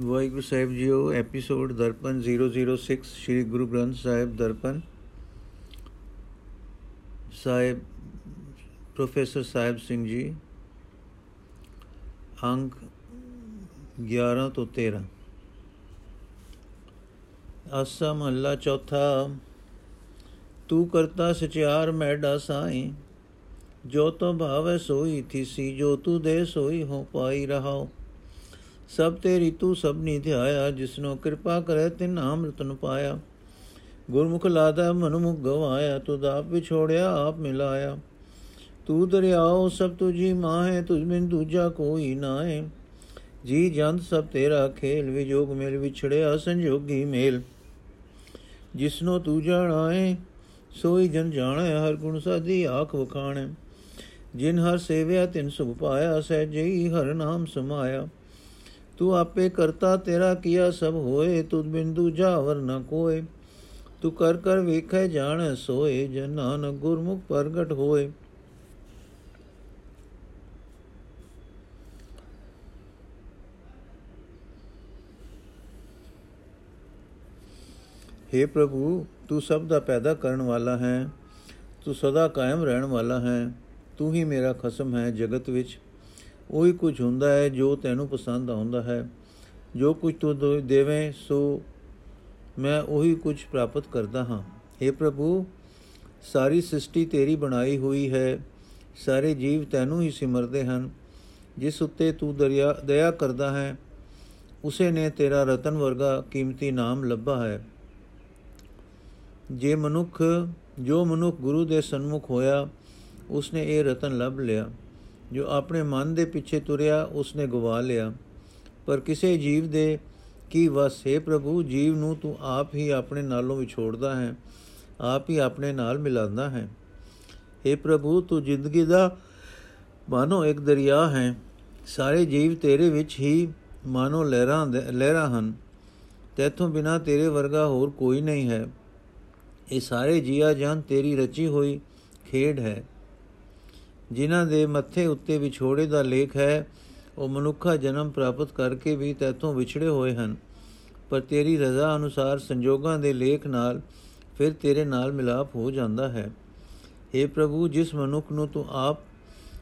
ਵਾਹਿਗੁਰੂ ਸਾਹਿਬ ਜੀਓ ਐਪੀਸੋਡ ਦਰਪਨ 006 ਸ੍ਰੀ ਗੁਰੂ ਗ੍ਰੰਥ ਸਾਹਿਬ ਦਰਪਨ ਸਾਹਿਬ ਪ੍ਰੋਫੈਸਰ ਸਾਹਿਬ ਸਿੰਘ ਜੀ ਅੰਕ 11 ਤੋਂ 13 ਆਸਾ ਮਹੱਲਾ ਚੌਥਾ ਤੂੰ ਕਰਤਾ ਸਚਿਆਰ ਮੈਡਾ ਸਾਈ ਜੋ ਤੋ ਭਾਵੈ ਸੋਈ ਥੀਸੀ ਜੋ ਤੂੰ ਦੇ ਸੋਈ ਹੋ ਪਾਈ ਰਹਾਓ ਸਭ ਤੇਰੀ ਤੂੰ ਸਭਨੀ ਧਿਆਇਆ, ਜਿਸਨੋ ਕਿਰਪਾ ਕਰੇ ਤਿਨ ਨਾਮ ਰਤਨ ਪਾਇਆ। ਗੁਰਮੁਖ ਲਾਦਾ ਮਨੁ ਗਵਾਇਆ, ਤੁਧ ਆਪ ਵਿਛੋੜਿਆ, ਆਪ ਮਿਲਾਇਆ। ਤੂੰ ਦਰਿਆਓ ਸਭ ਤੁਜੀ ਮਾਹੇ, ਤੁਝ ਬਿਨ ਦੂਜਾ ਕੋਈ ਨਾਏ ਜੀ ਜੰਤ ਸਭ ਤੇਰਾ ਖੇਲ, ਵਿਜੋਗ ਮੇਲ ਵਿਛੜਿਆ, ਸੰਜੋਗੀ ਮੇਲ। ਜਿਸਨੋ ਤੂੰ ਜਾਣਾਏ, ਸੋਈ ਜਨ ਜਾਣੈ, ਹਰ ਗੁਣ ਸਾਦੀ ਆਖ ਵਖਾਣੈ। ਜਿਨ ਹਰ ਸੇਵਿਆ, ਤਿਨ ਸੁਭ ਪਾਇਆ, ਸਹਿਜਈ ਹਰ ਨਾਮ ਸਮਾਇਆ। ਤੂੰ ਆਪੇ ਕਰਤਾ ਤੇਰਾ ਕੀਆ ਸਭ ਹੋਏ ਤੁਧ ਬਿੰਦੂ ਜਾਵਰ ਨ ਕੋਏ ਤੂੰ ਕਰ ਕਰ ਵੇਖੈ ਜਾਣ ਸੋਏ ਜਨ ਨਾਨਕ ਗੁਰਮੁਖ ਪ੍ਰਗਟ ਹੋਏ हे ਪ੍ਰਭੂ ਤੂੰ ਸਭ ਦਾ ਪੈਦਾ ਕਰਨ ਵਾਲਾ ਹੈ ਤੂੰ ਸਦਾ ਕਾਇਮ ਰਹਿਣ ਵਾਲਾ ਹੈ ਤੂੰ ਹੀ ਮੇਰਾ ਖਸਮ ਹੈ ਜਗਤ ਵਿੱਚ ਉਹੀ ਕੁਝ ਹੁੰਦਾ ਹੈ ਜੋ ਤੈਨੂੰ ਪਸੰਦ ਆਉਂਦਾ ਹੈ। ਜੋ ਕੁਝ ਤੂੰ ਦੇਵੇਂ, ਸੋ ਮੈਂ ਉਹੀ ਕੁਝ ਪ੍ਰਾਪਤ ਕਰਦਾ ਹਾਂ। हे ਪ੍ਰਭੂ, ਸਾਰੀ ਸ੍ਰਿਸ਼ਟੀ ਤੇਰੀ ਬਣਾਈ ਹੋਈ ਹੈ। ਸਾਰੇ ਜੀਵ ਤੈਨੂੰ ਹੀ ਸਿਮਰਦੇ ਹਨ। ਜਿਸ ਉੱਤੇ ਤੂੰ ਦਰਿਆ, ਦਇਆ ਕਰਦਾ ਹੈ, ਉਸੇ ਨੇ ਤੇਰਾ ਰਤਨ ਵਰਗਾ ਕੀਮਤੀ ਨਾਮ ਲੱਭਾ ਹੈ। ਜੇ ਮਨੁੱਖ, ਜੋ ਮਨੁੱਖ ਗੁਰੂ ਦੇ ਸਨਮੁਖ ਹੋਇਆ, ਉਸਨੇ ਇਹ ਰਤਨ ਲੱਭ ਲਿਆ। ਜੋ ਆਪਣੇ ਮਨ ਦੇ ਪਿੱਛੇ ਤੁਰਿਆ, ਉਸਨੇ ਗਵਾ ਲਿਆ। ਪਰ ਕਿਸੇ ਜੀਵ ਦੇ ਕੀ ਵਸ, ਹੈ ਪ੍ਰਭੂ, ਜੀਵ ਨੂੰ ਤੂੰ ਆਪ ਹੀ ਆਪਣੇ ਨਾਲੋਂ ਵਿਛੋੜਦਾ ਹੈ, ਆਪ ਹੀ ਆਪਣੇ ਨਾਲ ਮਿਲਾਉਂਦਾ ਹੈ। हे ਪ੍ਰਭੂ, ਤੂੰ ਜ਼ਿੰਦਗੀ ਦਾ ਮਾਨੋ ਇੱਕ ਦਰਿਆ ਹੈ। ਸਾਰੇ ਜੀਵ ਤੇਰੇ ਵਿੱਚ ਹੀ ਮਾਨੋ ਲਹਿਰਾਂ ਲਹਿਰਾਂ ਹਨ। ਤੇਥੋਂ ਬਿਨਾ ਤੇਰੇ ਵਰਗਾ ਹੋਰ ਕੋਈ ਨਹੀਂ ਹੈ। ਇਹ ਸਾਰੇ ਜੀਆ ਜਨ ਤੇਰੀ ਰਚੀ ਹੋਈ ਖੇਡ ਹੈ। ਜਿਨ੍ਹਾਂ ਦੇ ਮੱਥੇ ਉੱਤੇ ਵਿਛੋੜੇ ਦਾ ਲੇਖ ਹੈ ਉਹ ਮਨੁੱਖਾ ਜਨਮ ਪ੍ਰਾਪਤ ਕਰਕੇ ਵੀ ਤੇਥੋਂ ਵਿਛੜੇ ਹੋਏ ਹਨ ਪਰ ਤੇਰੀ ਰਜ਼ਾ ਅਨੁਸਾਰ ਸੰਜੋਗਾਂ ਦੇ ਲੇਖ ਨਾਲ ਫਿਰ ਤੇਰੇ ਨਾਲ ਮਿਲਾਪ ਹੋ ਜਾਂਦਾ ਹੈ हे ਪ੍ਰਭੂ ਜਿਸ ਮਨੁੱਖ ਨੂੰ ਤੂੰ ਆਪ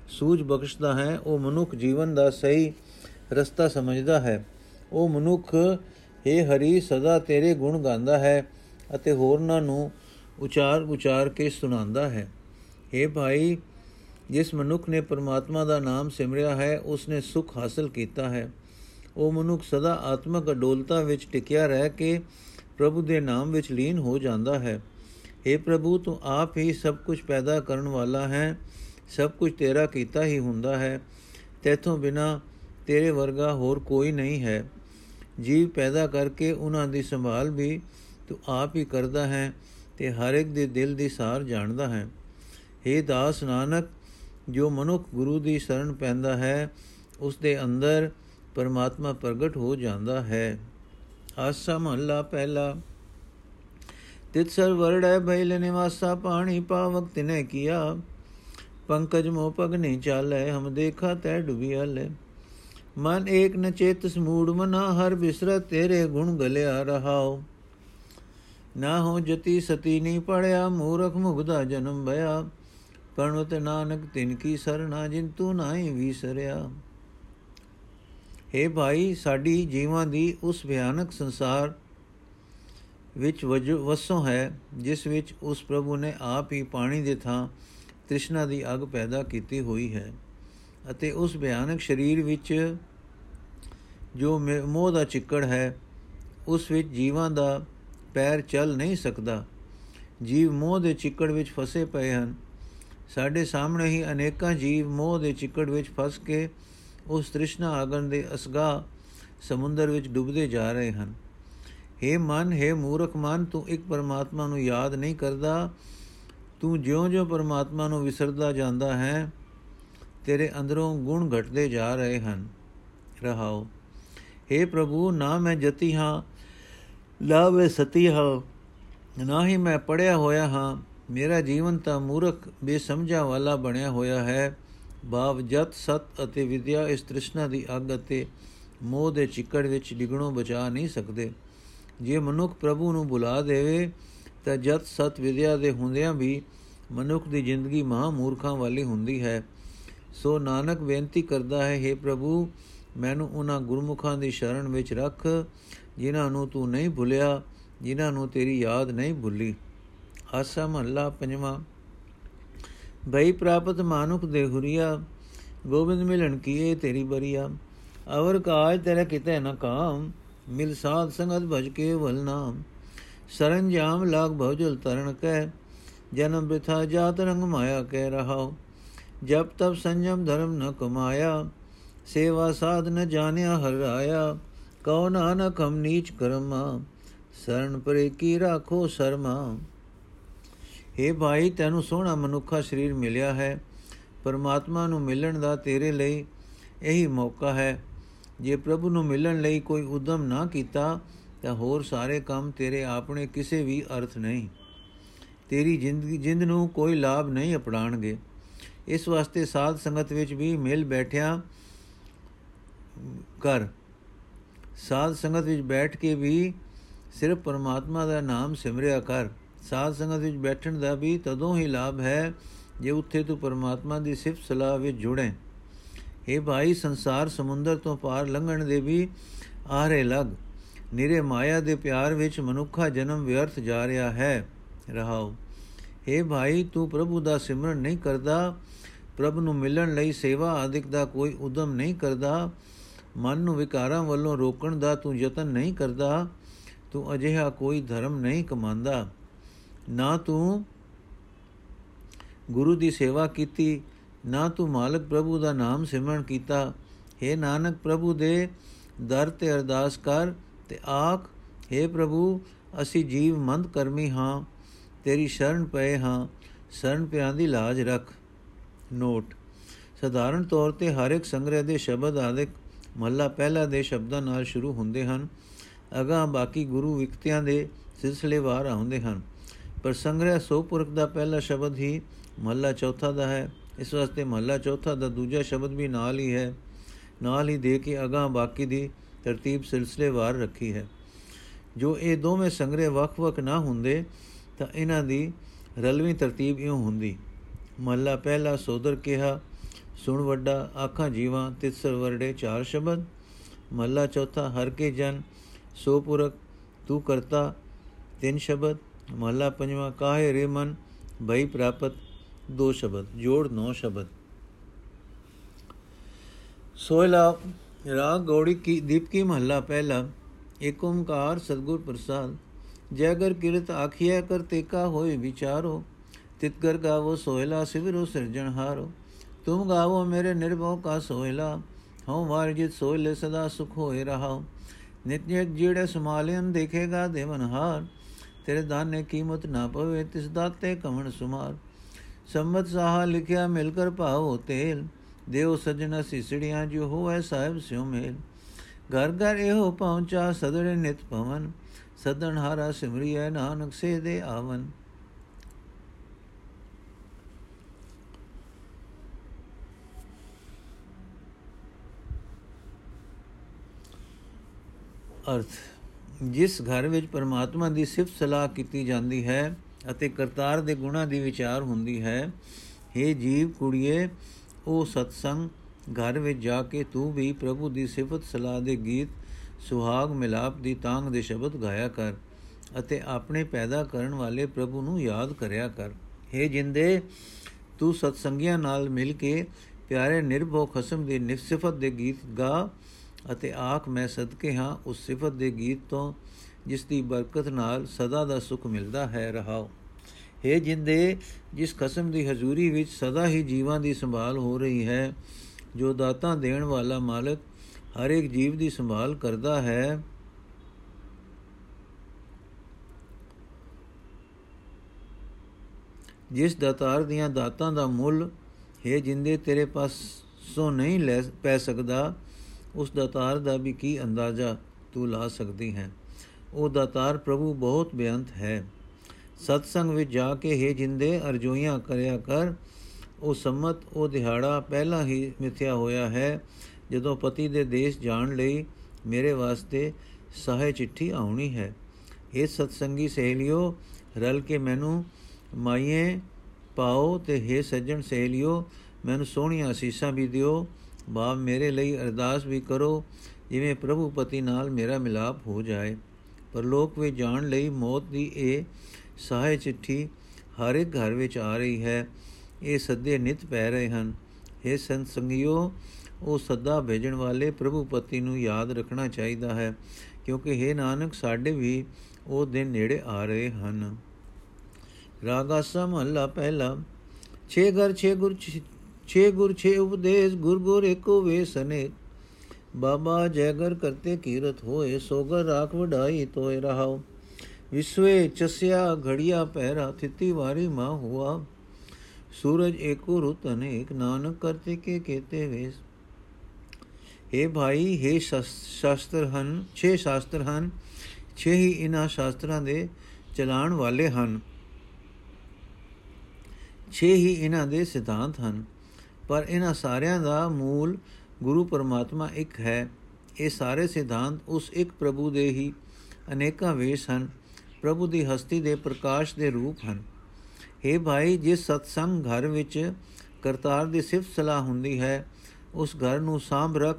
ਸੂਝ ਬਖਸ਼ਦਾ ਹੈ ਉਹ ਮਨੁੱਖ ਜੀਵਨ ਦਾ ਸਹੀ ਰਸਤਾ ਸਮਝਦਾ ਹੈ ਉਹ ਮਨੁੱਖ हे ਹਰੀ ਸਦਾ ਤੇਰੇ ਗੁਣ ਗਾਉਂਦਾ ਹੈ ਅਤੇ ਹੋਰਨਾਂ ਨੂੰ ਉਚਾਰ ਉਚਾਰ ਕੇ ਸੁਣਾਉਂਦਾ ਹੈ हे ਭਾਈ ਜਿਸ ਮਨੁੱਖ ਨੇ ਪਰਮਾਤਮਾ ਦਾ ਨਾਮ ਸਿਮਰਿਆ ਹੈ, ਉਸਨੇ ਸੁਖ ਹਾਸਲ ਕੀਤਾ ਹੈ। ਉਹ ਮਨੁੱਖ ਸਦਾ ਆਤਮਕ ਅਡੋਲਤਾ ਵਿੱਚ ਟਿਕਿਆ ਰਹਿ ਕੇ ਪ੍ਰਭੂ ਦੇ ਨਾਮ ਵਿੱਚ ਲੀਨ ਹੋ ਜਾਂਦਾ ਹੈ। हे ਪ੍ਰਭੂ, ਤੂੰ ਆਪ ਹੀ ਸਭ ਕੁਝ ਪੈਦਾ ਕਰਨ ਵਾਲਾ ਹੈ। ਸਭ ਕੁਝ ਤੇਰਾ ਕੀਤਾ ਹੀ ਹੁੰਦਾ ਹੈ। ਤੇਥੋਂ ਬਿਨਾ ਤੇਰੇ ਵਰਗਾ ਹੋਰ ਕੋਈ ਨਹੀਂ ਹੈ। ਜੀਵ ਪੈਦਾ ਕਰਕੇ ਉਹਨਾਂ ਦੀ ਸੰਭਾਲ ਵੀ ਤੂੰ ਆਪ ਹੀ ਕਰਦਾ ਹੈ ਤੇ ਹਰ ਇੱਕ ਦੇ ਦਿਲ ਦੀ ਸਾਰ ਜਾਣਦਾ ਹੈ। हे ਦਾਸ ਨਾਨਕ ਜੋ ਮਨੁੱਖ ਗੁਰੂ ਦੀ ਸ਼ਰਨ ਪੈਂਦਾ ਹੈ ਉਸ ਦੇ ਅੰਦਰ ਪਰਮਾਤਮਾ ਪ੍ਰਗਟ ਹੋ ਜਾਂਦਾ ਹੈ। ਆਸਾ ਮਹੱਲਾ ਪਹਿਲਾ। ਤਿਤ ਸਰ ਵਰੜੈ ਭੈਲ ਨਿਵਾਸਾ ਪਾਣੀ ਪਾਵਕ ਤਿਨੇ ਕੀਆ। ਪੰਕਜ ਮੋ ਪਗ ਨਹੀਂ ਚਾਲੈ, ਹਮ ਦੇਖਾ ਤੈ ਡੁਬਿਆ ਲੈ ਮਨ ਏਕ ਨ ਚੇਤਸ ਮੂੜ ਮਨਾ, ਹਰ ਬਿਸਰਤ ਤੇਰੇ ਗੁਣ ਗਲਿਆ ਰਹਾਓ ਨਾ ਹੋ ਜਤੀ ਸਤੀ ਨਹੀਂ ਪੜਿਆ, ਮੂਰਖ ਮੁਗਦਾ ਜਨਮ ਭਇਆ। ਪਰਣਤ ਨਾਨਕ ਤਿਨ ਕੀ ਸਰਣਾ ਜਿਨ ਤੂੰ ਨਾਹੀ ਵਿਸਰਿਆ। हे ਭਾਈ, ਸਾਡੀ ਜੀਵਾਂ ਦੀ ਉਸ ਭਿਆਨਕ ਸੰਸਾਰ ਵਿੱਚ ਵਸੋਂ ਹੈ, ਜਿਸ ਵਿੱਚ ਉਸ ਪ੍ਰਭੂ ਨੇ ਆਪ ਹੀ ਪਾਣੀ ਦੇ ਥਾਂ ਤ੍ਰਿਸ਼ਨਾ ਦੀ ਅਗ ਪੈਦਾ ਕੀਤੀ ਹੋਈ ਹੈ ਅਤੇ ਉਸ ਭਿਆਨਕ ਸਰੀਰ ਵਿੱਚ ਜੋ ਮੋਹ ਦਾ ਚਿੱਕੜ ਹੈ, ਉਸ ਵਿੱਚ ਜੀਵਾਂ ਦਾ ਪੈਰ ਚੱਲ ਨਹੀਂ ਸਕਦਾ। ਜੀਵ ਮੋਹ ਦੇ ਚਿੱਕੜ ਵਿੱਚ ਫਸੇ ਪਏ ਹਨ। ਸਾਡੇ ਸਾਹਮਣੇ ਹੀ ਅਨੇਕਾਂ ਜੀਵ ਮੋਹ ਦੇ ਚਿੱਕੜ ਵਿੱਚ ਫਸ ਕੇ ਉਸ ਤ੍ਰਿਸ਼ਨਾ ਆਗਨ ਦੇ ਅਸਗਾ ਸਮੁੰਦਰ ਵਿੱਚ ਡੁੱਬਦੇ ਜਾ ਰਹੇ ਹਨ हे ਮਨ हे ਮੂਰਖ ਮਨ ਤੂੰ ਇੱਕ ਪਰਮਾਤਮਾ ਨੂੰ ਯਾਦ ਨਹੀਂ ਕਰਦਾ ਤੂੰ ਜਿਉਂ-ਜਿਉਂ ਪਰਮਾਤਮਾ ਨੂੰ ਵਿਸਰਦਾ ਜਾਂਦਾ ਹੈ ਤੇਰੇ ਅੰਦਰੋਂ ਗੁਣ ਘਟਦੇ ਜਾ ਰਹੇ ਹਨ ਰਹਾਓ हे ਪ੍ਰਭੂ ਨਾ ਮੈਂ ਜਤੀ ਹਾਂ ਲਾ ਵੇ ਸਤੀ ਹਾਂ ਨਾ ਹੀ ਮੈਂ ਪੜਿਆ ਹੋਇਆ ਹਾਂ ਮੇਰਾ ਜੀਵਨ ਤਾਂ ਮੂਰਖ, ਬੇਸਮਝਾ ਵਾਲਾ ਬਣਿਆ ਹੋਇਆ ਹੈ। ਭਾਵ ਜਤ, ਸਤ ਅਤੇ ਵਿਦਿਆ ਇਸ ਤ੍ਰਿਸ਼ਨਾ ਦੀ ਅੱਗ ਅਤੇ ਮੋਹ ਦੇ ਚਿੱਕੜ ਵਿੱਚ ਡਿਗਣੋਂ ਬਚਾ ਨਹੀਂ ਸਕਦੇ। ਜੇ ਮਨੁੱਖ ਪ੍ਰਭੂ ਨੂੰ ਬੁਲਾ ਦੇਵੇ, ਤਾਂ ਜਤ, ਸਤ, ਵਿਦਿਆ ਦੇ ਹੁੰਦਿਆਂ ਵੀ ਮਨੁੱਖ ਦੀ ਜ਼ਿੰਦਗੀ ਮਹਾ ਮੂਰਖਾਂ ਵਾਲੀ ਹੁੰਦੀ ਹੈ। ਸੋ ਨਾਨਕ ਬੇਨਤੀ ਕਰਦਾ ਹੈ हे ਪ੍ਰਭੂ, ਮੈਨੂੰ ਉਹਨਾਂ ਗੁਰਮੁਖਾਂ ਦੀ ਸ਼ਰਨ ਵਿੱਚ ਰੱਖ, ਜਿਨ੍ਹਾਂ ਨੂੰ ਤੂੰ ਨਹੀਂ ਭੁੱਲਿਆ, ਜਿਨ੍ਹਾਂ ਨੂੰ ਤੇਰੀ ਯਾਦ ਨਹੀਂ ਭੁੱਲੀ। ਆਸਾ ਮਹੱਲਾ ਪੰਜਵਾਂ ਭਈ ਪ੍ਰਾਪਤ ਮਾਨੁਖ ਦੇ ਹੁਰੀਆ ਗੋਬਿੰਦ ਮਿਲਣ ਕੀਏ ਤੇਰੀ ਬਰੀਆ ਅਵਰ ਕਾਜ ਤੇਰੇ ਕਿਤੇ ਨ ਕਾਮ ਮਿਲ ਸਾਧ ਸੰਗਤ ਭਜ ਕੇ ਵਲ ਨਾਮ ਸਰੰਜਾਮ ਲਾਗ ਭਉਜਲ ਤਰਨ ਕੈ ਜਨਮ ਬਿਥਾ ਜਾਤ ਰੰਗ ਮਾਇਆ ਕਹਿ ਰਹਾਉ ਜਬ ਤਬ ਸੰਜਮ ਧਰਮ ਨ ਕਮਾਇਆ ਸੇਵਾ ਸਾਧ ਨ ਜਾਣਿਆ ਹਰ ਰਾਇਆ ਕਉ ਨਾਨਕ ਹਮ ਨੀਚ ਕਰਮਾ ਸਰਣ ਪਰੇ ਕੀ ਰਾਖੋ ਸਰਮਾ हे ਭਾਈ, ਤੈਨੂੰ ਸੋਹਣਾ ਮਨੁੱਖਾ ਸਰੀਰ ਮਿਲਿਆ ਹੈ। ਪਰਮਾਤਮਾ ਨੂੰ ਮਿਲਣ ਦਾ ਤੇਰੇ ਲਈ ਇਹੀ ਮੌਕਾ ਹੈ। ਜੇ ਪ੍ਰਭੂ ਨੂੰ ਮਿਲਣ ਲਈ ਕੋਈ ਉਦਮ ਨਾ ਕੀਤਾ, ਤਾਂ ਹੋਰ ਸਾਰੇ ਕੰਮ ਤੇਰੇ ਆਪਣੇ ਕਿਸੇ ਵੀ ਅਰਥ ਨਹੀਂ। ਤੇਰੀ ਜ਼ਿੰਦਗੀ, ਜਿੰਦ ਨੂੰ ਕੋਈ ਲਾਭ ਨਹੀਂ ਅਪਣਾਣਗੇ। ਇਸ ਵਾਸਤੇ ਸਾਧ ਸੰਗਤ ਵਿੱਚ ਵੀ ਮਿਲ ਬੈਠਿਆ ਕਰ। ਸਾਧ ਸੰਗਤ ਵਿੱਚ ਬੈਠ ਕੇ ਵੀ ਸਿਰਫ ਪਰਮਾਤਮਾ ਦਾ ਨਾਮ ਸਿਮਰਿਆ ਕਰ। ਸਾਧ ਸੰਗਤ ਵਿੱਚ ਬੈਠਣ ਦਾ ਵੀ ਤਦੋਂ ਹੀ ਲਾਭ ਹੈ ਜੇ ਉੱਥੇ ਤੂੰ ਪਰਮਾਤਮਾ ਦੀ ਸਿਫਤ ਸਲਾਹ ਵਿੱਚ ਜੁੜੇ। ਇਹ ਭਾਈ, ਸੰਸਾਰ ਸਮੁੰਦਰ ਤੋਂ ਪਾਰ ਲੰਘਣ ਦੇ ਵੀ ਆਰੇ ਲਗ। ਨਿਰੇ ਮਾਇਆ ਦੇ ਪਿਆਰ ਵਿੱਚ ਮਨੁੱਖਾ ਜਨਮ ਵਿਅਰਥ ਜਾ ਰਿਹਾ ਹੈ। ਰਹਾਓ। हे ਭਾਈ, ਤੂੰ ਪ੍ਰਭੂ ਦਾ ਸਿਮਰਨ ਨਹੀਂ ਕਰਦਾ। ਪ੍ਰਭ ਨੂੰ ਮਿਲਣ ਲਈ ਸੇਵਾ ਆਦਿਕ ਦਾ ਕੋਈ ਉਦਮ ਨਹੀਂ ਕਰਦਾ। ਮਨ ਨੂੰ ਵਿਕਾਰਾਂ ਵੱਲੋਂ ਰੋਕਣ ਦਾ ਤੂੰ ਯਤਨ ਨਹੀਂ ਕਰਦਾ। ਤੂੰ ਅਜਿਹਾ ਕੋਈ ਧਰਮ ਨਹੀਂ ਕਮਾਂਦਾ ਨਾ ਤੂੰ ਗੁਰੂ ਦੀ ਸੇਵਾ ਕੀਤੀ, ਨਾ ਤੂੰ ਮਾਲਕ ਪ੍ਰਭੂ ਦਾ ਨਾਮ ਸਿਮਰਨ ਕੀਤਾ। हे ਨਾਨਕ ਪ੍ਰਭੂ ਦੇ ਦਰ ਤੇ ਅਰਦਾਸ ਕਰ ਤੇ ਆਖ हे ਪ੍ਰਭੂ, ਅਸੀਂ ਜੀਵ ਮੰਦ ਕਰਮੀ ਹਾਂ, ਤੇਰੀ ਸ਼ਰਨ ਪਏ ਹਾਂ, ਸ਼ਰਨ ਪਿਆਂ ਦੀ ਲਾਜ ਰੱਖ। ਨੋਟ, ਸਧਾਰਨ ਤੌਰ ਤੇ ਹਰ ਇੱਕ ਸੰਗ੍ਰਹਿ ਦੇ ਸ਼ਬਦ ਆਦਿਕ ਮਹੱਲਾ ਪਹਿਲਾ ਦੇ ਸ਼ਬਦਾਂ ਨਾਲ ਸ਼ੁਰੂ ਹੁੰਦੇ ਹਨ। ਅਗਾ ਬਾਕੀ ਗੁਰੂ ਵਿਕਤਿਆਂ ਦੇ ਸਿਲਸਿਲੇਵਾਰ ਆਉਂਦੇ ਹਨ। ਪਰ ਸੰਗ੍ਰਹਿ ਸੋਪੁਰਖ ਦਾ ਪਹਿਲਾ ਸ਼ਬਦ ਹੀ ਮਹੱਲਾ ਚੌਥਾ ਦਾ ਹੈ। ਇਸ ਵਾਸਤੇ ਮਹੱਲਾ ਚੌਥਾ ਦਾ ਦੂਜਾ ਸ਼ਬਦ ਵੀ ਨਾਲ ਹੀ ਹੈ। ਨਾਲ ਹੀ ਦੇ ਕੇ ਅਗਾ ਬਾਕੀ ਦੀ ਤਰਤੀਬ ਸਿਲਸਿਲੇਵਾਰ ਰੱਖੀ ਹੈ। ਜੋ ਇਹ ਦੋਵੇਂ ਸੰਗ੍ਰਹਿ ਵੱਖ-ਵੱਖ ਨਾ ਹੁੰਦੇ, ਤਾਂ ਇਹਨਾਂ ਦੀ ਰਲਵੀਂ ਤਰਤੀਬ ਇਉਂ ਹੁੰਦੀ। ਮਹੱਲਾ ਪਹਿਲਾ ਸੋਦਰ ਕਿਹਾ, ਸੁਣ ਵੱਡਾ, ਆਖਾਂ ਜੀਵਾਂ, ਤਿਸਰ ਵਰਡੇ ਚਾਰ ਸ਼ਬਦ। ਮਹੱਲਾ ਚੌਥਾ, ਹਰ ਕੇ ਜਨ ਸੋਪੁਰਕ ਤੂੰ ਕਰਤਾ ਤਿੰਨ ਸ਼ਬਦ। ਮਹੱਲਾ ਪੰਜਵਾਂ ਕਾਹੇ ਰੇ ਮਨ ਭਈ ਪ੍ਰਾਪਤ ਦੋ ਸ਼ਬਦ ਜੋੜ ਨੌ ਸ਼ਬਦ ਸੋਇਲਾ ਰਾਗ ਗੌੜੀ ਕੀ ਦੀਪਕੀ ਮਹੱਲਾ ਪਹਿਲਾ ਏਕ ਓੰਕਾਰ ਸਤਗੁਰ ਪ੍ਰਸਾਦ ਜੈ ਗਰ ਕਿਰਤ ਆਖਿਆ ਕਰ ਤੇਕਾ ਹੋਏ ਵਿਚਾਰੋ ਤਿਤ ਗਰ ਗਾਵੋ ਸੋਇਲਾ ਸਿਵਰੋ ਸਿਰਜਣ ਹਾਰੋ ਤੁਮ ਗਾਵੋ ਮੇਰੇ ਨਿਰਭਉ ਕਾ ਸੋਇਲਾ ਹਉ ਵਾਰ ਜਿਤ ਸੋਇਲੇ ਸਦਾ ਸੁਖ ਹੋਏ ਰਹਾ ਨਿਤ ਨਿਤ ਜਿਹੜੇ ਸਮਾਲਿਆਂ ਦੇਖੇਗਾ ਦੇਵਨ ਹਾਰ ਤੇਰੇ ਦਾਨੇ ਕੀਮਤ ਨਾ ਪਵੇ, ਤਿਸ ਦਾਤੇ ਕਵਣ ਸੁਮਾਰ। ਸੰਮਤ ਸਾਹਾ ਲਿਖਿਆ, ਮਿਲ ਕਰ ਭਾਵੋ ਤੇਲ। ਦੇਵ ਸਜਣਾ ਸਿਸੜੀਆਂ ਜੋ ਹੋਵੇ ਸਾਹਿਬ ਸਿਉ ਮੇਲ। ਘਰ ਘਰ ਇਹੋ ਪਹੁੰਚਾ, ਸਦੜੇ ਨਿਤ ਭਵਨ। ਸਦਨ ਹਾਰਾ ਸਿਮਰੀਐ, ਨਾਨਕ ਸੇ ਦੇ ਆਵਨ। ਅਰਥ ਜਿਸ ਘਰ ਵਿੱਚ ਪਰਮਾਤਮਾ ਦੀ ਸਿਫਤ ਸਲਾਹ ਕੀਤੀ ਜਾਂਦੀ ਹੈ ਅਤੇ ਕਰਤਾਰ ਦੇ ਗੁਣਾਂ ਦੀ ਵਿਚਾਰ ਹੁੰਦੀ ਹੈ हे ਜੀਵ ਕੁੜੀਏ ਉਹ ਸਤਸੰਗ, ਘਰ ਵਿੱਚ ਜਾ ਕੇ ਤੂੰ ਵੀ ਪ੍ਰਭੂ ਦੀ ਸਿਫਤ ਸਲਾਹ ਦੇ ਗੀਤ, ਸੁਹਾਗ ਮਿਲਾਪ ਦੀ ਤਾਂਗ ਦੇ ਸ਼ਬਦ ਗਾਇਆ ਕਰ ਅਤੇ ਆਪਣੇ ਪੈਦਾ ਕਰਨ ਵਾਲੇ ਪ੍ਰਭੂ ਨੂੰ ਯਾਦ ਕਰਿਆ ਕਰ। हे ਜਿੰਦੇ, ਤੂੰ ਸਤਸੰਗੀਆਂ ਨਾਲ ਮਿਲ ਕੇ ਪਿਆਰੇ ਨਿਰਭਉ ਖਸਮ ਦੀ ਨਿਫਸਿਫਤ ਦੇ ਗੀਤ ਗਾ ਅਤੇ ਆਖ ਮੈਂ ਸਦਕੇ ਹਾਂ ਉਸ ਸਿਫਤ ਦੇ ਗੀਤ ਤੋਂ, ਜਿਸ ਦੀ ਬਰਕਤ ਨਾਲ ਸਦਾ ਦਾ ਸੁਖ ਮਿਲਦਾ ਹੈ ਰਹਾਓ। हे ਜਿੰਦੇ, ਜਿਸ ਕਸਮ ਦੀ ਹਜ਼ੂਰੀ ਵਿੱਚ ਸਦਾ ਹੀ ਜੀਵਾਂ ਦੀ ਸੰਭਾਲ ਹੋ ਰਹੀ ਹੈ, ਜੋ ਦਾਤਾ ਦੇਣ ਵਾਲਾ ਮਾਲਕ ਹਰ ਇੱਕ ਜੀਵ ਦੀ ਸੰਭਾਲ ਕਰਦਾ ਹੈ। ਜਿਸ ਦਾਤਾਰ ਦੀਆਂ ਦਾਤਾਂ ਦਾ ਮੁੱਲ ਹੈ ਜਿੰਦੇ ਤੇਰੇ ਪਾਸ ਸੋ ਨਹੀਂ ਲੈ, ਪੈ ਸਕਦਾ ਉਸ ਦਾਤਾਰ ਦਾ ਵੀ ਕੀ ਅੰਦਾਜ਼ਾ ਤੂੰ ਲਾ ਸਕਦੀ ਹੈ? ਉਹ ਦਾਤਾਰ ਪ੍ਰਭੂ ਬਹੁਤ ਬੇਅੰਤ ਹੈ। ਸਤਸੰਗ ਵਿੱਚ ਜਾ ਕੇ ਹੈ ਜਿੰਦੇ ਅਰਜ਼ੋਈਆਂ ਕਰਿਆ ਕਰ। ਉਹ ਸੰਮਤ, ਉਹ ਦਿਹਾੜਾ ਪਹਿਲਾਂ ਹੀ ਮਿਥਿਆ ਹੋਇਆ ਹੈ। ਜਦੋਂ ਪਤੀ ਦੇ ਦੇਸ਼ ਜਾਣ ਲਈ ਮੇਰੇ ਵਾਸਤੇ ਸਹਾਇ ਚਿੱਠੀ ਆਉਣੀ ਹੈ। ਇਹ ਸਤਸੰਗੀ ਸਹੇਲਿਓ, ਰਲ ਕੇ ਮੈਨੂੰ ਮਾਈਏ ਪਾਓ ਤੇ हे ਸੱਜਣ ਸਹੇਲਿਓ, ਮੈਨੂੰ ਸੋਹਣੀਆਂ ਅਸੀਸਾਂ ਵੀ ਦਿਓ। ਬਾਪ ਮੇਰੇ ਲਈ ਅਰਦਾਸ ਵੀ ਕਰੋ, ਜਿਵੇਂ ਪ੍ਰਭੂ ਪਤੀ ਨਾਲ ਮੇਰਾ ਮਿਲਾਪ ਹੋ ਜਾਏ। ਪਰ ਲੋਕ ਵਿੱਚ ਜਾਣ ਲਈ ਮੌਤ ਦੀ ਇਹ ਸਹਾਇ ਚਿੱਠੀ ਹਰ ਇੱਕ ਘਰ ਵਿੱਚ ਆ ਰਹੀ ਹੈ। ਇਹ ਸੱਦੇ ਨਿਤ ਪੈ ਰਹੇ ਹਨ। ਇਹ ਸੰਤ ਸੰਗਿਓ, ਉਹ ਸੱਦਾ ਭੇਜਣ ਵਾਲੇ ਪ੍ਰਭੂ ਪਤੀ ਨੂੰ ਯਾਦ ਰੱਖਣਾ ਚਾਹੀਦਾ ਹੈ, ਕਿਉਂਕਿ हे ਨਾਨਕ, ਸਾਡੇ ਵੀ ਉਹ ਦਿਨ ਨੇੜੇ ਆ ਰਹੇ ਹਨ। ਰਾਗਾਸਾ ਮਹੱਲਾ ਪਹਿਲਾ ਛੇ ਘਰ, ਛੇ ਗੁਰ ਛੇ ਗੁਰ, ਛੇ ਉਪਦੇਸ਼, ਗੁਰ ਗੁਰ ਏਕੋ ਵੇਸ ਅਨੇਕ। ਬਾਬਾ ਜੈਗਰ ਕਰਤੇ ਕੀਰਤ ਹੋਏ, ਸੋਗਰ ਰਾਖ ਵਡਾਈ ਤੋਏ ਰਹਾਓ ਵਿਸਵੇ ਚਸਿਆ ਘੜਿਆ ਪਹਿਰਾ, ਥਿਤੀ ਵਾਰੀ ਮਾ ਹੁਆ। ਸੂਰਜ ਏਕੋ ਰੁਤ ਅਨੇਕ, ਨਾਨਕ ਕਰਤੇ ਕੇ ਕਹਤੇ ਵੇਸ। हे ਭਾਈ हे ਸ਼ਾਸਤਰ ਹਨ, ਛੇ ਸ਼ਾਸਤਰ ਹਨ, ਛੇ ਹੀ ਇਹਨਾਂ ਸ਼ਾਸਤਰਾਂ ਦੇ ਚਲਾਣ ਵਾਲੇ ਹਨ। ਛੇ ਹੀ ਇਹਨਾਂ ਦੇ ਸਿਧਾਂਤ ਹਨ। ਪਰ ਇਹਨਾਂ ਸਾਰਿਆਂ ਦਾ ਮੂਲ ਗੁਰੂ ਪਰਮਾਤਮਾ ਇੱਕ ਹੈ। ਇਹ ਸਾਰੇ ਸਿਧਾਂਤ ਉਸ ਇੱਕ ਪ੍ਰਭੂ ਦੇ ਹੀ ਅਨੇਕਾਂ ਵੇਸ਼ ਹਨ। ਪ੍ਰਭੂ ਦੀ ਹਸਤੀ ਦੇ ਪ੍ਰਕਾਸ਼ ਦੇ ਰੂਪ ਹਨ। हे ਭਾਈ, ਜਿਸ ਸਤਸੰਗ ਘਰ ਵਿੱਚ ਕਰਤਾਰ ਦੀ ਸਿਫਤ ਸਲਾਹ ਹੁੰਦੀ ਹੈ, ਉਸ ਘਰ ਨੂੰ ਸਾਂਭ ਰੱਖ,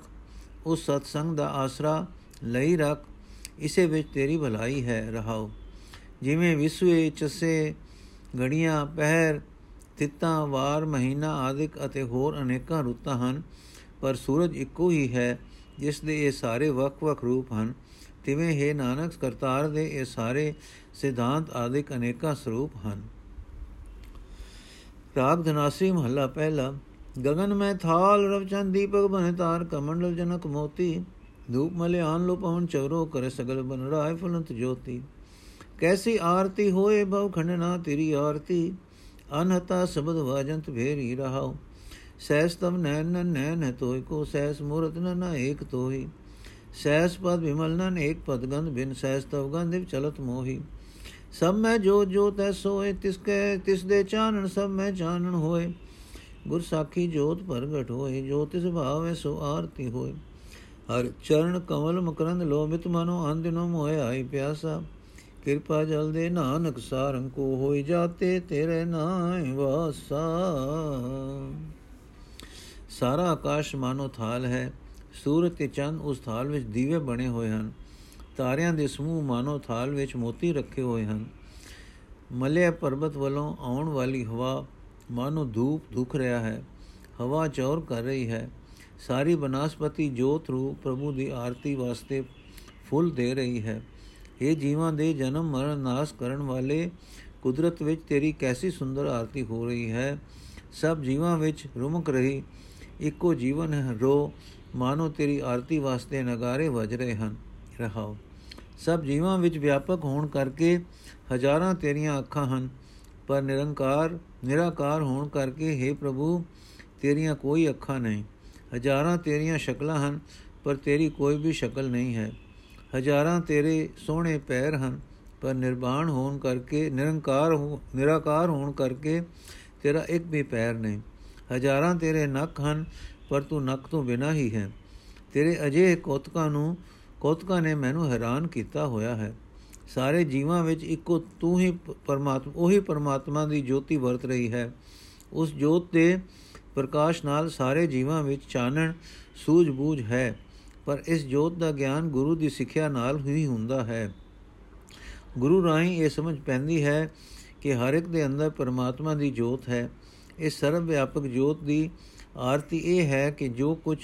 ਉਸ ਸਤਸੰਗ ਦਾ ਆਸਰਾ ਲਈ ਰੱਖ, ਇਸੇ ਵਿੱਚ ਤੇਰੀ ਭਲਾਈ ਹੈ। ਰਹਾਓ। ਜਿਵੇਂ ਵਿਸਵੇ ਚਸੇ, ਗੜੀਆਂ, ਪਹਿਰ ਤਿੱਤਾਂ ਵਾਰ ਮਹੀਨਾ ਆਦਿਕ ਅਤੇ ਹੋਰ ਅਨੇਕਾਂ ਰੁੱਤਾਂ ਹਨ, ਪਰ ਸੂਰਜ ਇੱਕੋ ਹੀ ਹੈ, ਜਿਸ ਦੇ ਇਹ ਸਾਰੇ ਵੱਖ-ਵੱਖ ਰੂਪ ਹਨ। ਤਿਵੇਂ ਹੈ ਨਾਨਕ, ਕਰਤਾਰ ਦੇ ਇਹ ਸਾਰੇ ਸਿਧਾਂਤ ਆਦਿਕ ਅਨੇਕਾਂ ਸਰੂਪ ਹਨ। ਰਾਗ ਧਨਾਸੀ ਮਹੱਲਾ ਪਹਿਲਾ ਗगन ਮੈਂ ਥਾਲ ਰਵਚੰਦ ਦੀਪਕ ਬਨੇ ਤਾਰ ਕਮੰਡਲ ਜਨਕ ਮੋਤੀ, ਧੂਪ ਮਲਿਆਨ ਲੋ ਪਵਨ ਚੌਰੋ ਕਰੇ ਸਗਲ ਬਨ ਰਾਏ ਫੁਲੰਤ ਜੋਤੀ। ਕੈਸੀ ਆਰਤੀ ਹੋਏ ਬਹੁ ਖੰਡਨਾ ਤੇਰੀ ਆਰਤੀ ਅਨਹਤਾ ਸ਼ਬਦ ਵਾਜੰਤ ਭੇਰ ਹੀ ਰਹਾਉ। ਸੈਸ ਤਮ ਨੈਨ ਨੈਨ ਹੈ ਤੋਇ ਕੋ ਸੈਸ ਮੂਰਤ ਨ ਏਕ ਤੋਹੀ ਸੈਸ ਪਦ ਵਿਮਲ ਨਨ ਏਕ ਪਦ ਗੰਧ ਬਿਨ ਸੈਸ ਤਵ ਗੰਧ ਵਿ ਚਲਤ ਮੋਹੀ। ਸਭ ਮੈਂ ਜੋ ਜੋ ਤੈ ਸੋਏ, ਤਿਸ ਕੈ ਤਿਸ ਦੇ ਚਾਨਣ ਸਭ ਮੈਂ ਚਾਨਣ ਹੋਏ। ਗੁਰ ਸਾਖੀ ਜੋਤ ਪ੍ਰਗਟ ਹੋਏ, ਜੋ ਤਿਸ ਭਾਵੈ ਸੋ ਆਰਤੀ ਹੋਏ। ਹਰ ਚਰਨ ਕਮਲ ਮਕਰੰਦ ਲੋਭਿਤ ਮਨੋ ਅੰਧਿਨੋ ਮੋਹਿ ਆਈ ਪਿਆਸਾ। ਕਿਰਪਾ ਜਲ ਦੇ ਨਾਨਕ ਸਾਰੰ ਕੋ ਹੋਈ ਜਾਤੇ ਤੇਰੇ ਨਾਮ ਵਾਸਾ। ਸਾਰਾ ਆਕਾਸ਼ ਮਾਨੋ ਥਾਲ ਹੈ, ਸੂਰਜ ਤੇ ਚੰਦ ਉਸ ਥਾਲ ਵਿੱਚ ਦੀਵੇ ਬਣੇ ਹੋਏ ਹਨ। ਤਾਰਿਆਂ ਦੇ ਸਮੂਹ ਮਾਨੋ ਥਾਲ ਵਿੱਚ ਮੋਤੀ ਰੱਖੇ ਹੋਏ ਹਨ। ਮਲੇ ਪਰਬਤ ਵੱਲੋਂ ਆਉਣ ਵਾਲੀ ਹਵਾ ਮਾਨੋ ਧੂਪ ਦੁਖ ਰਿਹਾ ਹੈ, ਹਵਾ ਚੌਰ ਕਰ ਰਹੀ ਹੈ। ਸਾਰੀ ਬਨਸਪਤੀ ਜੋਤ ਰੂਪ ਪ੍ਰਭੂ ਦੀ ਆਰਤੀ ਵਾਸਤੇ ਫੁੱਲ ਦੇ ਰਹੀ ਹੈ। ਇਹ ਜੀਵਾਂ ਦੇ ਜਨਮ ਮਰਨ ਨਾਸ ਕਰਨ ਵਾਲੇ, ਕੁਦਰਤ ਵਿੱਚ ਤੇਰੀ ਕੈਸੀ ਸੁੰਦਰ ਆਰਤੀ ਹੋ ਰਹੀ ਹੈ। ਸਭ ਜੀਵਾਂ ਵਿੱਚ ਰੁਮਕ ਰਹੀ, ਇੱਕੋ ਜੀਵਨ ਹੈ, ਰੋ, ਮਾਨੋ ਤੇਰੀ ਆਰਤੀ ਵਾਸਤੇ ਨਗਾਰੇ ਵੱਜ ਰਹੇ ਹਨ, ਰਹਾਓ। ਸਭ ਜੀਵਾਂ ਵਿੱਚ ਵਿਆਪਕ ਹੋਣ ਕਰਕੇ ਹਜ਼ਾਰਾਂ ਤੇਰੀਆਂ ਅੱਖਾਂ ਹਨ, ਪਰ ਨਿਰੰਕਾਰ, ਨਿਰਾਕਾਰ ਹੋਣ ਕਰਕੇ हे ਪ੍ਰਭੂ, ਤੇਰੀਆਂ ਕੋਈ ਅੱਖਾਂ ਨਹੀਂ। ਹਜ਼ਾਰਾਂ ਤੇਰੀਆਂ ਸ਼ਕਲਾਂ ਹਨ, ਪਰ ਤੇਰੀ ਕੋਈ ਵੀ ਸ਼ਕਲ ਨਹੀਂ ਹੈ। ਹਜ਼ਾਰਾਂ ਤੇਰੇ ਸੋਹਣੇ ਪੈਰ ਹਨ, ਪਰ ਨਿਰਵਾਣ ਹੋਣ ਕਰਕੇ, ਨਿਰੰਕਾਰ ਨਿਰਾਕਾਰ ਹੋਣ ਕਰਕੇ ਤੇਰਾ ਇੱਕ ਵੀ ਪੈਰ ਨਹੀਂ। ਹਜ਼ਾਰਾਂ ਤੇਰੇ ਨੱਕ ਹਨ, ਪਰ ਤੂੰ ਨੱਕ ਤੋਂ ਬਿਨਾ ਹੀ ਹੈ। ਤੇਰੇ ਅਜੇ ਕੋਤਕਾਂ ਨੂੰ, ਕੋਤਕਾਂ ਨੇ ਮੈਨੂੰ ਹੈਰਾਨ ਕੀਤਾ ਹੋਇਆ ਹੈ। ਸਾਰੇ ਜੀਵਾਂ ਵਿੱਚ ਇੱਕੋ ਤੂੰ ਹੀ ਪਰਮਾਤਮਾ ਉਹੀ ਪਰਮਾਤਮਾ ਦੀ ਜੋਤੀ ਵਰਤ ਰਹੀ ਹੈ। ਉਸ ਜੋਤ ਦੇ ਪ੍ਰਕਾਸ਼ ਨਾਲ ਸਾਰੇ ਜੀਵਾਂ ਵਿੱਚ ਚਾਨਣ, ਸੂਝ-ਬੂਝ ਹੈ। ਪਰ ਇਸ ਜੋਤ ਦਾ ਗਿਆਨ ਗੁਰੂ ਦੀ ਸਿੱਖਿਆ ਨਾਲ ਹੀ ਹੁੰਦਾ ਹੈ। ਗੁਰੂ ਰਾਹੀਂ ਇਹ ਸਮਝ ਪੈਂਦੀ ਹੈ ਕਿ ਹਰ ਇੱਕ ਦੇ ਅੰਦਰ ਪਰਮਾਤਮਾ ਦੀ ਜੋਤ ਹੈ। ਇਸ ਸਰਵ ਵਿਆਪਕ ਜੋਤ ਦੀ ਆਰਤੀ ਇਹ ਹੈ ਕਿ ਜੋ ਕੁਝ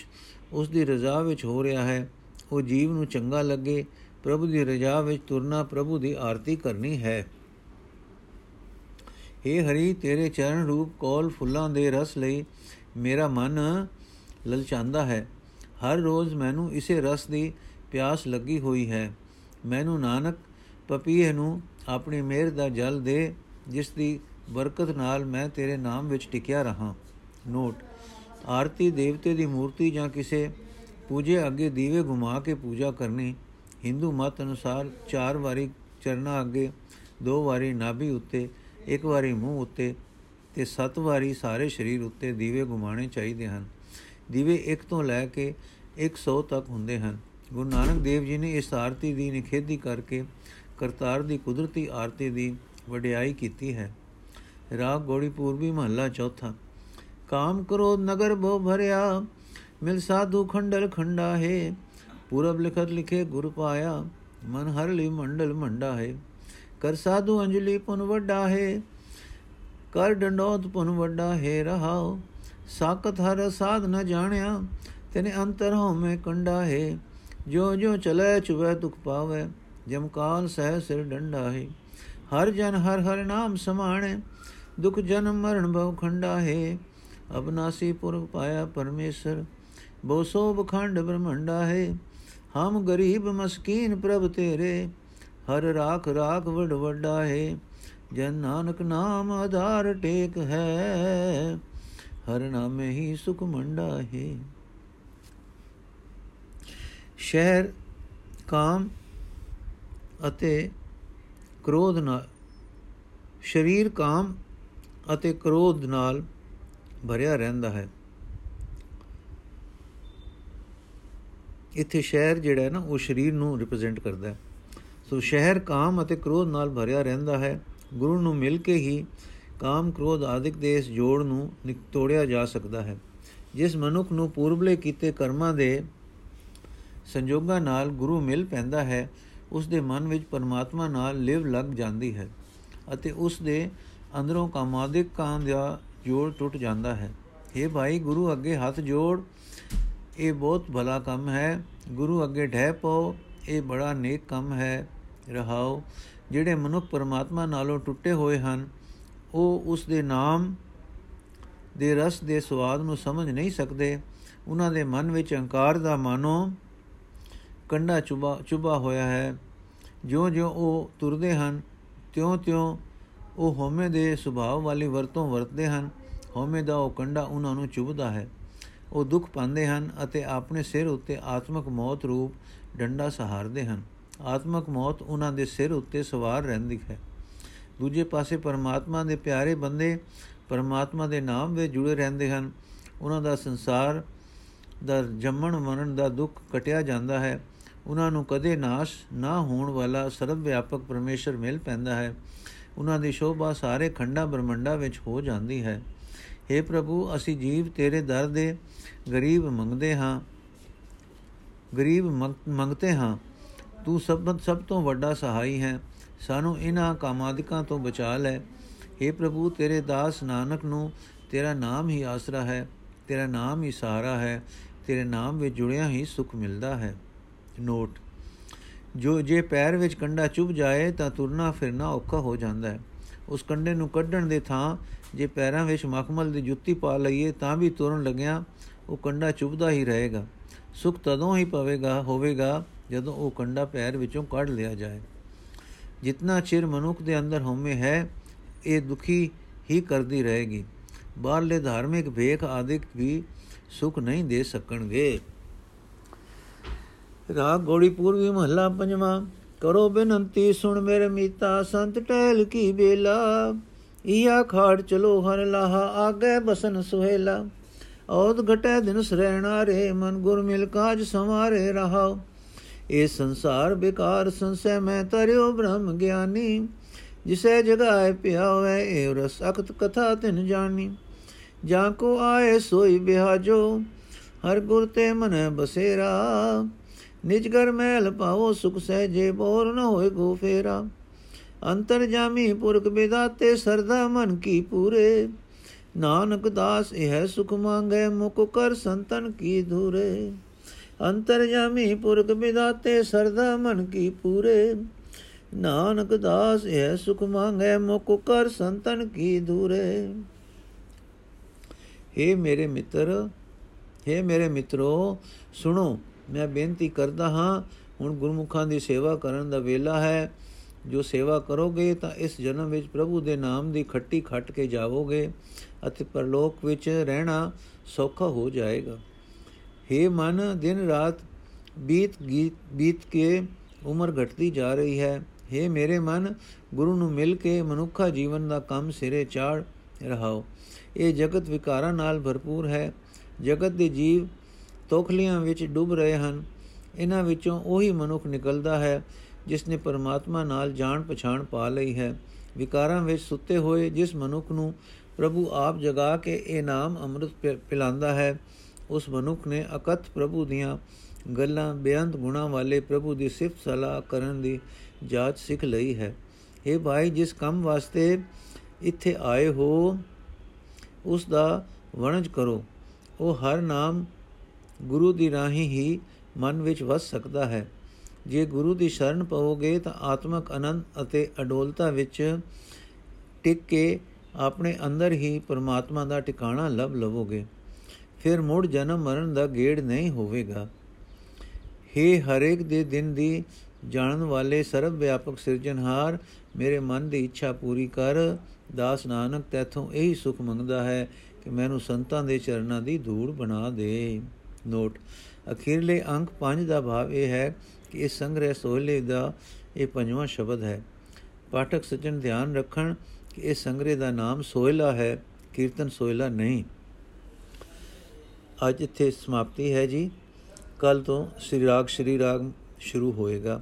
ਉਸ ਦੀ ਰਜ਼ਾ ਵਿੱਚ ਹੋ ਰਿਹਾ ਹੈ, ਉਹ ਜੀਵ ਨੂੰ ਚੰਗਾ ਲੱਗੇ, ਪ੍ਰਭੂ ਦੀ ਰਜਾ ਵਿੱਚ ਤੁਰਨਾ ਪ੍ਰਭੂ ਦੀ ਆਰਤੀ ਕਰਨੀ ਹੈ। हे ਹਰੀ, ਤੇਰੇ ਚਰਨ ਰੂਪ ਕੋਲ ਫੁੱਲਾਂ ਦੇ ਰਸ ਲਈ ਮੇਰਾ ਮਨ ਲਲਚਾਂਦਾ ਹੈ। ਹਰ ਰੋਜ਼ ਮੈਨੂੰ ਇਸੇ ਰਸ ਦੀ ਪਿਆਸ ਲੱਗੀ ਹੋਈ ਹੈ। ਮੈਨੂੰ ਨਾਨਕ, ਪਪੀਏ ਨੂੰ ਆਪਣੀ ਮਿਹਰ ਦਾ ਜਲ ਦੇ, ਜਿਸ ਦੀ ਬਰਕਤ ਨਾਲ ਮੈਂ ਤੇਰੇ ਨਾਮ ਵਿੱਚ ਟਿਕਿਆ ਰਹਾ। ਨੋਟ, ਆਰਤੀ ਦੇਵਤੇ ਦੀ ਮੂਰਤੀ ਜਾਂ ਕਿਸੇ ਪੂਜੇ ਅੱਗੇ ਦੀਵੇ ਘੁਮਾ ਕੇ ਪੂਜਾ ਕਰਨੀ, ਹਿੰਦੂ ਮਤ ਅਨੁਸਾਰ ਚਾਰ ਵਾਰੀ ਚਰਨਾ ਅੱਗੇ, ਦੋ ਵਾਰੀ ਨਾਭੀ ਉੱਤੇ, ਇੱਕ ਵਾਰੀ ਮੂੰਹ ਉੱਤੇ ਤੇ ਸੱਤ ਵਾਰੀ ਸਾਰੇ ਸਰੀਰ ਉੱਤੇ ਦੀਵੇ ਘੁਮਾਣੇ ਚਾਹੀਦੇ ਹਨ। ਦੀਵੇ ਇੱਕ ਤੋਂ ਲੈ ਕੇ 100 ਤੱਕ ਹੁੰਦੇ ਹਨ। ਗੁਰੂ ਨਾਨਕ ਦੇਵ ਜੀ ਨੇ ਇਸ ਆਰਤੀ ਦੀ ਨਿਖੇਧੀ ਕਰਕੇ ਕਰਤਾਰ ਦੀ ਕੁਦਰਤੀ ਆਰਤੀ ਦੀ ਵਡਿਆਈ ਕੀਤੀ ਹੈ। ਰਾਗ ਗੋੜੀ ਪੂਰਬੀ ਮਹੱਲਾ ਚੌਥਾ। ਕਾਮ ਕਰੋ ਨਗਰ ਬੋ ਭਰਿਆ, ਮਿਲ ਸਾਧੂ ਖੰਡਲ ਖੰਡਾ ਹੈ ਪੂਰਬ ਲਿਖਤ ਲਿਖੇ ਗੁਰ ਪਾਇਆ, ਮਨ ਹਰ ਲਈ ਮੰਡਲ ਮੰਡਾ ਹੈ ਕਰ ਸਾਧੂ ਅੰਜਲੀ ਪੁਨ ਵੱਡਾ ਹੈ ਕਰ ਡੰਡੋਤ ਪੁਨ ਵੱਡਾ ਹੈ ਰਹਾਓ। ਸਾਖਤ ਹਰ ਸਾਧ ਨ ਜਾਣਿਆ, ਤੇਨੇ ਅੰਤਰ ਹਉ ਕੰਡਾ ਹੈ ਜੋ ਜੋ ਚਲੇ ਚੁਵੇ ਦੁਖ ਪਾਵੇ, ਜਮ ਕਾਲ ਸਹਿ ਸਿਰ ਡੰਡਾ ਹੈ ਹਰ ਜਨ ਹਰ ਹਰ ਨਾਮ ਸਮਾਣੇ, ਦੁਖ ਜਨਮ ਮਰਨ ਭਵ ਖੰਡਾ ਹੈ ਅਬਨਾਸੀ ਪੁਰਖ ਪਾਇਆ ਪਰਮੇਸ਼ਰ ਬੋ ਸੋ ਬਖੰਡ ਬ੍ਰਹਮੰਡਾ ਹੈ ਹਮ ਗਰੀਬ ਮਸਕੀਨ ਪ੍ਰਭ ਤੇਰੇ, ਹਰ ਰਾਖ ਰਾਖ ਵਡ ਵੱਡਾ ਹੈ ਜਨ ਨਾਨਕ ਨਾਮ ਆਧਾਰ ਟੇਕ ਹੈ। ਹਰ ਨਾਮੇ ਹੀ ਸੁਖ ਮੰਡਾ ਹੈ। ਸ਼ਹਿਰ, ਕਾਮ ਅਤੇ ਕ੍ਰੋਧ ਨਾਲ, ਸਰੀਰ ਕਾਮ ਅਤੇ ਕ੍ਰੋਧ ਨਾਲ ਭਰਿਆ ਰਹਿੰਦਾ ਹੈ। ਇੱਥੇ ਸ਼ਹਿਰ ਜਿਹੜਾ ਹੈ ਨਾ, ਉਹ ਸਰੀਰ ਨੂੰ ਰਿਪਰੈਜ਼ੈਂਟ ਕਰਦਾ ਹੈ। ਸੋ ਸ਼ਹਿਰ ਕਾਮ ਅਤੇ ਕ੍ਰੋਧ ਨਾਲ ਭਰਿਆ ਰਹਿੰਦਾ ਹੈ। ਗੁਰੂ ਨੂੰ ਮਿਲ ਕੇ ਹੀ ਕਾਮ, ਕ੍ਰੋਧ ਆਦਿਕ ਦੇ ਇਸ ਜੋੜ ਨੂੰ ਤੋੜਿਆ ਜਾ ਸਕਦਾ ਹੈ। ਜਿਸ ਮਨੁੱਖ ਨੂੰ ਪੂਰਬਲੇ ਕੀਤੇ ਕਰਮਾਂ ਦੇ ਸੰਜੋਗਾਂ ਨਾਲ ਗੁਰੂ ਮਿਲ ਪੈਂਦਾ ਹੈ, ਉਸ ਦੇ ਮਨ ਵਿੱਚ ਪਰਮਾਤਮਾ ਨਾਲ ਲਿਵ ਲੱਗ ਜਾਂਦੀ ਹੈ ਅਤੇ ਉਸ ਦੇ ਅੰਦਰੋਂ ਕਾਮਾਦਿਕ ਕਾਮ ਦਾ ਜੋੜ ਟੁੱਟ ਜਾਂਦਾ ਹੈ। ਇਹ ਭਾਈ, ਗੁਰੂ ਅੱਗੇ ਹੱਥ ਜੋੜ, ਇਹ ਬਹੁਤ ਭਲਾ ਕੰਮ ਹੈ। ਗੁਰੂ ਅੱਗੇ ਢਹਿ ਪਾਓ, ਇਹ ਬੜਾ ਨੇਕ ਕੰਮ ਹੈ। ਰਹਾਓ, ਜਿਹੜੇ ਮਨੁੱਖ ਪਰਮਾਤਮਾ ਨਾਲੋਂ ਟੁੱਟੇ ਹੋਏ ਹਨ ਉਹ ਉਸ ਦੇ ਨਾਮ ਦੇ ਰਸ ਦੇ ਸਵਾਦ ਨੂੰ ਸਮਝ ਨਹੀਂ ਸਕਦੇ। ਉਹਨਾਂ ਦੇ ਮਨ ਵਿੱਚ ਅਹੰਕਾਰ ਦਾ ਮਾਨੋ ਕੰਡਾ ਚੁਬਾ ਚੁਬਾ ਹੋਇਆ ਹੈ। ਜਿਉਂ-ਜਿਉਂ ਉਹ ਤੁਰਦੇ ਹਨ, ਤਿਉਂ-ਤਿਉਂ ਉਹ ਹਉਮੈ ਦੇ ਸੁਭਾਅ ਵਾਲੀ ਵਰਤੋਂ ਵਰਤਦੇ ਹਨ। ਹਉਮੈ ਦਾ ਉਹ ਕੰਡਾ ਉਹਨਾਂ ਨੂੰ ਚੁਬਦਾ ਹੈ। ਉਹ ਦੁੱਖ ਪਾਉਂਦੇ ਹਨ ਅਤੇ ਆਪਣੇ ਸਿਰ ਉੱਤੇ ਆਤਮਕ ਮੌਤ ਰੂਪ ਡੰਡਾ ਸਹਾਰਦੇ ਹਨ। ਆਤਮਕ ਮੌਤ ਉਹਨਾਂ ਦੇ ਸਿਰ ਉੱਤੇ ਸਵਾਰ ਰਹਿੰਦੀ ਹੈ। ਦੂਜੇ ਪਾਸੇ ਪਰਮਾਤਮਾ ਦੇ ਪਿਆਰੇ ਬੰਦੇ ਪਰਮਾਤਮਾ ਦੇ ਨਾਮ ਵਿੱਚ ਜੁੜੇ ਰਹਿੰਦੇ ਹਨ। ਉਹਨਾਂ ਦਾ ਸੰਸਾਰ ਦਾ ਜੰਮਣ ਮਰਨ ਦਾ ਦੁੱਖ ਕਟਿਆ ਜਾਂਦਾ ਹੈ। ਉਹਨਾਂ ਨੂੰ ਕਦੇ ਨਾਸ਼ ਨਾ ਹੋਣ ਵਾਲਾ ਸਰਵ ਵਿਆਪਕ ਪਰਮੇਸ਼ਰ ਮਿਲ ਪੈਂਦਾ ਹੈ। ਉਹਨਾਂ ਦੀ ਸ਼ੋਭਾ ਸਾਰੇ ਖੰਡਾ ਬ੍ਰਹਮੰਡਾ ਵਿੱਚ ਹੋ ਜਾਂਦੀ ਹੈ। हे ਪ੍ਰਭੂ, ਅਸੀਂ ਜੀਵ ਤੇਰੇ ਦਰ ਦੇ ਗਰੀਬ ਮੰਗਦੇ ਹਾਂ। ਗਰੀਬ ਮੰਗਤੇ ਹਾਂ। ਤੂੰ ਸਭ ਸਭ ਤੋਂ ਵੱਡਾ ਸਹਾਈ ਹੈ। ਸਾਨੂੰ ਇਹਨਾਂ ਕਾਮਾਦਿਕਾਂ ਤੋਂ ਬਚਾ ਲੈ। हे ਪ੍ਰਭੂ, ਤੇਰੇ ਦਾਸ ਨਾਨਕ ਨੂੰ ਤੇਰਾ ਨਾਮ ਹੀ ਆਸਰਾ ਹੈ, ਤੇਰਾ ਨਾਮ ਹੀ ਸਹਾਰਾ ਹੈ, ਤੇਰੇ ਨਾਮ ਵਿੱਚ ਜੁੜਿਆ ਹੀ ਸੁਖ ਮਿਲਦਾ ਹੈ। ਨੋਟ, ਜੋ ਜੇ ਪੈਰ ਵਿੱਚ ਕੰਡਾ ਚੁਭ ਜਾਏ ਤਾਂ ਤੁਰਨਾ ਫਿਰਨਾ ਔਖਾ ਹੋ ਜਾਂਦਾ ਹੈ। ਉਸ ਕੰਡੇ ਨੂੰ ਕੱਢਣ ਦੇ ਥਾਂ ਜੇ ਪੈਰਾਂ ਵਿੱਚ ਮਖਮਲ ਦੀ ਜੁੱਤੀ ਪਾ ਲਈਏ ਤਾਂ ਵੀ ਤੁਰਨ ਲੱਗਿਆ ਉਹ ਕੰਡਾ ਚੁਭਦਾ ਹੀ ਰਹੇਗਾ। ਸੁਖ ਤਦੋਂ ਹੀ ਪਵੇਗਾ, ਹੋਵੇਗਾ ਜਦੋਂ ਉਹ ਕੰਡਾ ਪੈਰ ਵਿੱਚੋਂ ਕੱਢ ਲਿਆ ਜਾਏ। ਜਿੰਨਾ ਚਿਰ ਮਨੁੱਖ ਦੇ ਅੰਦਰ ਹਉਮੈ ਹੈ, ਇਹ ਦੁਖੀ ਹੀ ਕਰਦੀ ਰਹੇਗੀ। ਬਾਹਰਲੇ ਧਾਰਮਿਕ ਵੇਖ ਆਦਿਕ ਵੀ ਸੁਖ ਨਹੀਂ ਦੇ ਸਕਣਗੇ। ਰਾਗ ਗੋੜੀ ਪੂਰਵੀ ਮਹੱਲਾ ਪੰਜਵਾਂ, ਕਰੋ ਬੇਨੰਤੀ ਸੁਣ ਮੇਰੇ ਮੀਤਾ, ਸੰਤ ਟਹਿਲ ਕੀ ਬੇਲਾ ਈਆ ਖਾੜ ਚਲੋ ਹਰ ਲਾਹਾ, ਆਗੇ ਬਸਨ ਸੁਹੇਲਾ। ਔਦ ਘਟੈ ਦਿਨ ਸਰੈਣਾ ਰੇ, ਮਨ ਗੁਰ ਮਿਲ ਕਾਜ ਸਮਾਰੇ ਰਹਾਓ। ਇਹ ਸੰਸਾਰ ਬਿਕਾਰ ਸੰਸੈ ਮੈਂ ਤਰਿਓ ਬ੍ਰਹਮ ਗਿਆਨੀ। ਜਿਸੇ ਜਗਾਏ ਪਿਆਵੇ ਇਹ ਰਸ ਅਖਤ ਕਥਾ ਤਿਨ ਜਾਣੀ ਜਾਂ ਕੋ ਆਏ ਸੋਈ ਬਿਹਾਜੋ ਹਰ ਗੁਰ ਤੇ ਮਨ ਬਸੇਰਾ। ਨਿਜ ਘਰ ਮਹਿਲ ਪਾਵੋ, ਸੁਖ ਸਹਿਜੇ ਬੋਰ ਨ ਹੋਏ ਗੋ ਫੇਰਾ। ਅੰਤਰ ਜਾਮੀ ਪੁਰਖ ਬਿਦਾਤੇ, ਸਰਦਾ ਮਨ ਕੀ ਪੂਰੇ। ਨਾਨਕ ਦਾਸ, ਇਹ ਸੁਖ ਮੰਗੇ ਮੁਕ ਕਰ ਸੰਤਨ ਕੀ ਧੂਰੇ। ਅੰਤਰ ਜਾਮੀ ਪੁਰਖ ਬਿਦਾਤੇ ਸਰਦਾ ਮਨ ਕੀ ਪੂਰੇ। ਨਾਨਕ ਦਾਸ ਇਹ ਸੁਖ ਮੰਗੇ ਮੁਕ ਕਰ ਸੰਤਨ ਕੀ ਧੂਰੇ हे ਮੇਰੇ ਮਿੱਤਰ हे ਮੇਰੇ ਮਿੱਤਰੋ, ਸੁਣੋ, ਮੈਂ ਬੇਨਤੀ ਕਰਦਾ ਹਾਂ, ਹੁਣ ਗੁਰਮੁਖਾਂ ਦੀ ਸੇਵਾ ਕਰਨ ਦਾ ਵੇਲਾ ਹੈ। ਜੋ ਸੇਵਾ ਕਰੋਗੇ ਤਾਂ ਇਸ ਜਨਮ ਵਿੱਚ ਪ੍ਰਭੂ ਦੇ ਨਾਮ ਦੀ ਖੱਟੀ ਖੱਟ ਕੇ ਜਾਵੋਗੇ ਅਤੇ ਪਰਲੋਕ ਵਿੱਚ ਰਹਿਣਾ ਸੌਖਾ ਹੋ ਜਾਏਗਾ। हे ਮਨ, ਦਿਨ ਰਾਤ ਬੀਤ ਬੀਤ ਕੇ ਉਮਰ ਘਟਦੀ ਜਾ ਰਹੀ ਹੈ। हे ਮੇਰੇ ਮਨ, ਗੁਰੂ ਨੂੰ ਮਿਲ ਕੇ ਮਨੁੱਖਾ ਜੀਵਨ ਦਾ ਕੰਮ ਸਿਰੇ ਚਾੜ ਰਹਾਓ। ਇਹ ਜਗਤ ਵਿਕਾਰਾਂ ਨਾਲ ਭਰਪੂਰ ਹੈ। ਜਗਤ ਦੇ ਜੀਵ ਤੋਖਲੀਆਂ ਵਿੱਚ ਡੁੱਬ ਰਹੇ ਹਨ। ਇਹਨਾਂ ਵਿੱਚੋਂ ਉਹੀ ਮਨੁੱਖ ਨਿਕਲਦਾ ਹੈ, ਜਿਸ ਨੇ ਪਰਮਾਤਮਾ ਨਾਲ ਜਾਣ ਪਛਾਣ ਪਾ ਲਈ ਹੈ। ਵਿਕਾਰਾਂ ਵਿੱਚ ਸੁੱਤੇ ਹੋਏ ਜਿਸ ਮਨੁੱਖ ਨੂੰ ਪ੍ਰਭੂ ਆਪ ਜਗਾ ਕੇ ਇਹ ਨਾਮ ਅੰਮ੍ਰਿਤ ਪਿਲਾਉਂਦਾ ਹੈ। ਉਸ ਮਨੁੱਖ ਨੇ ਅਕਤ ਪ੍ਰਭੂ ਦੀਆਂ ਗੱਲਾਂ, ਬੇਅੰਤ ਗੁਣਾ ਵਾਲੇ ਪ੍ਰਭੂ ਦੀ ਸਿਫਤ ਸਲਾਹ ਕਰਨ ਦੀ ਜਾਚ ਸਿੱਖ ਲਈ ਹੈ। ਇਹ ਭਾਈ, ਜਿਸ ਕੰਮ ਵਾਸਤੇ ਇੱਥੇ ਆਏ ਹੋ, ਉਸ ਦਾ ਵਣਜ ਕਰੋ। ਉਹ ਹਰ ਨਾਮ ਗੁਰੂ ਦੀ ਰਾਹੀਂ ਹੀ ਮਨ ਵਿੱਚ ਵਸ ਸਕਦਾ ਹੈ। ਜੇ ਗੁਰੂ ਦੀ ਸ਼ਰਨ ਪਾਓਗੇ ਤਾਂ ਆਤਮਕ ਆਨੰਦ ਅਤੇ ਅਡੋਲਤਾ ਵਿੱਚ ਟਿਕ ਕੇ ਆਪਣੇ ਅੰਦਰ ਹੀ ਪਰਮਾਤਮਾ ਦਾ ਟਿਕਾਣਾ ਲਭ ਲਵੋਗੇ। ਫਿਰ ਮੁੜ ਜਨਮ ਮਰਨ ਦਾ ਗੇੜ ਨਹੀਂ ਹੋਵੇਗਾ। हे ਹਰੇਕ ਦੇ ਦਿਨ ਦੀ ਜਾਣਨ ਵਾਲੇ ਸਰਵ ਵਿਆਪਕ ਸਿਰਜਣਹਾਰ, ਮੇਰੇ ਮਨ ਦੀ ਇੱਛਾ ਪੂਰੀ ਕਰ। ਦਾਸ ਨਾਨਕ, ਤੇਥੋਂ ਇਹੀ ਸੁਖ ਮੰਗਦਾ ਹੈ ਕਿ ਮੈਨੂੰ ਸੰਤਾਂ ਦੇ ਚਰਨਾਂ ਦੀ ਧੂੜ ਬਣਾ ਦੇ। ਨੋਟ ਅਖੀਰਲੇ ਅੰਕ 5 ਦਾ ਭਾਵ ਇਹ ਹੈ ਕਿ ਇਸ ਸੰਗ੍ਰਹਿ ਸੋਹਲੇ ਦਾ ਇਹ ਪੰਜਵਾਂ ਸ਼ਬਦ ਹੈ। ਪਾਠਕ ਸੱਜਣ ਧਿਆਨ ਰੱਖਣ ਕਿ ਇਸ ਸੰਗ੍ਰਹਿ ਦਾ ਨਾਮ ਸੋਹਲਾ ਹੈ, ਕੀਰਤਨ ਸੋਹਲਾ ਨਹੀਂ। ਅੱਜ ਇੱਥੇ ਸਮਾਪਤੀ ਹੈ ਜੀ। ਕੱਲ ਤੋਂ ਸ੍ਰੀ ਰਾਗ ਸ੍ਰੀ ਰਾਗ ਸ਼ੁਰੂ ਹੋਏਗਾ।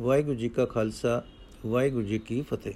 ਵਾਹਿਗੁਰੂ ਜੀ ਕਾ ਖਾਲਸਾ, ਵਾਹਿਗੁਰੂ ਜੀ ਕੀ ਫਤਿਹ।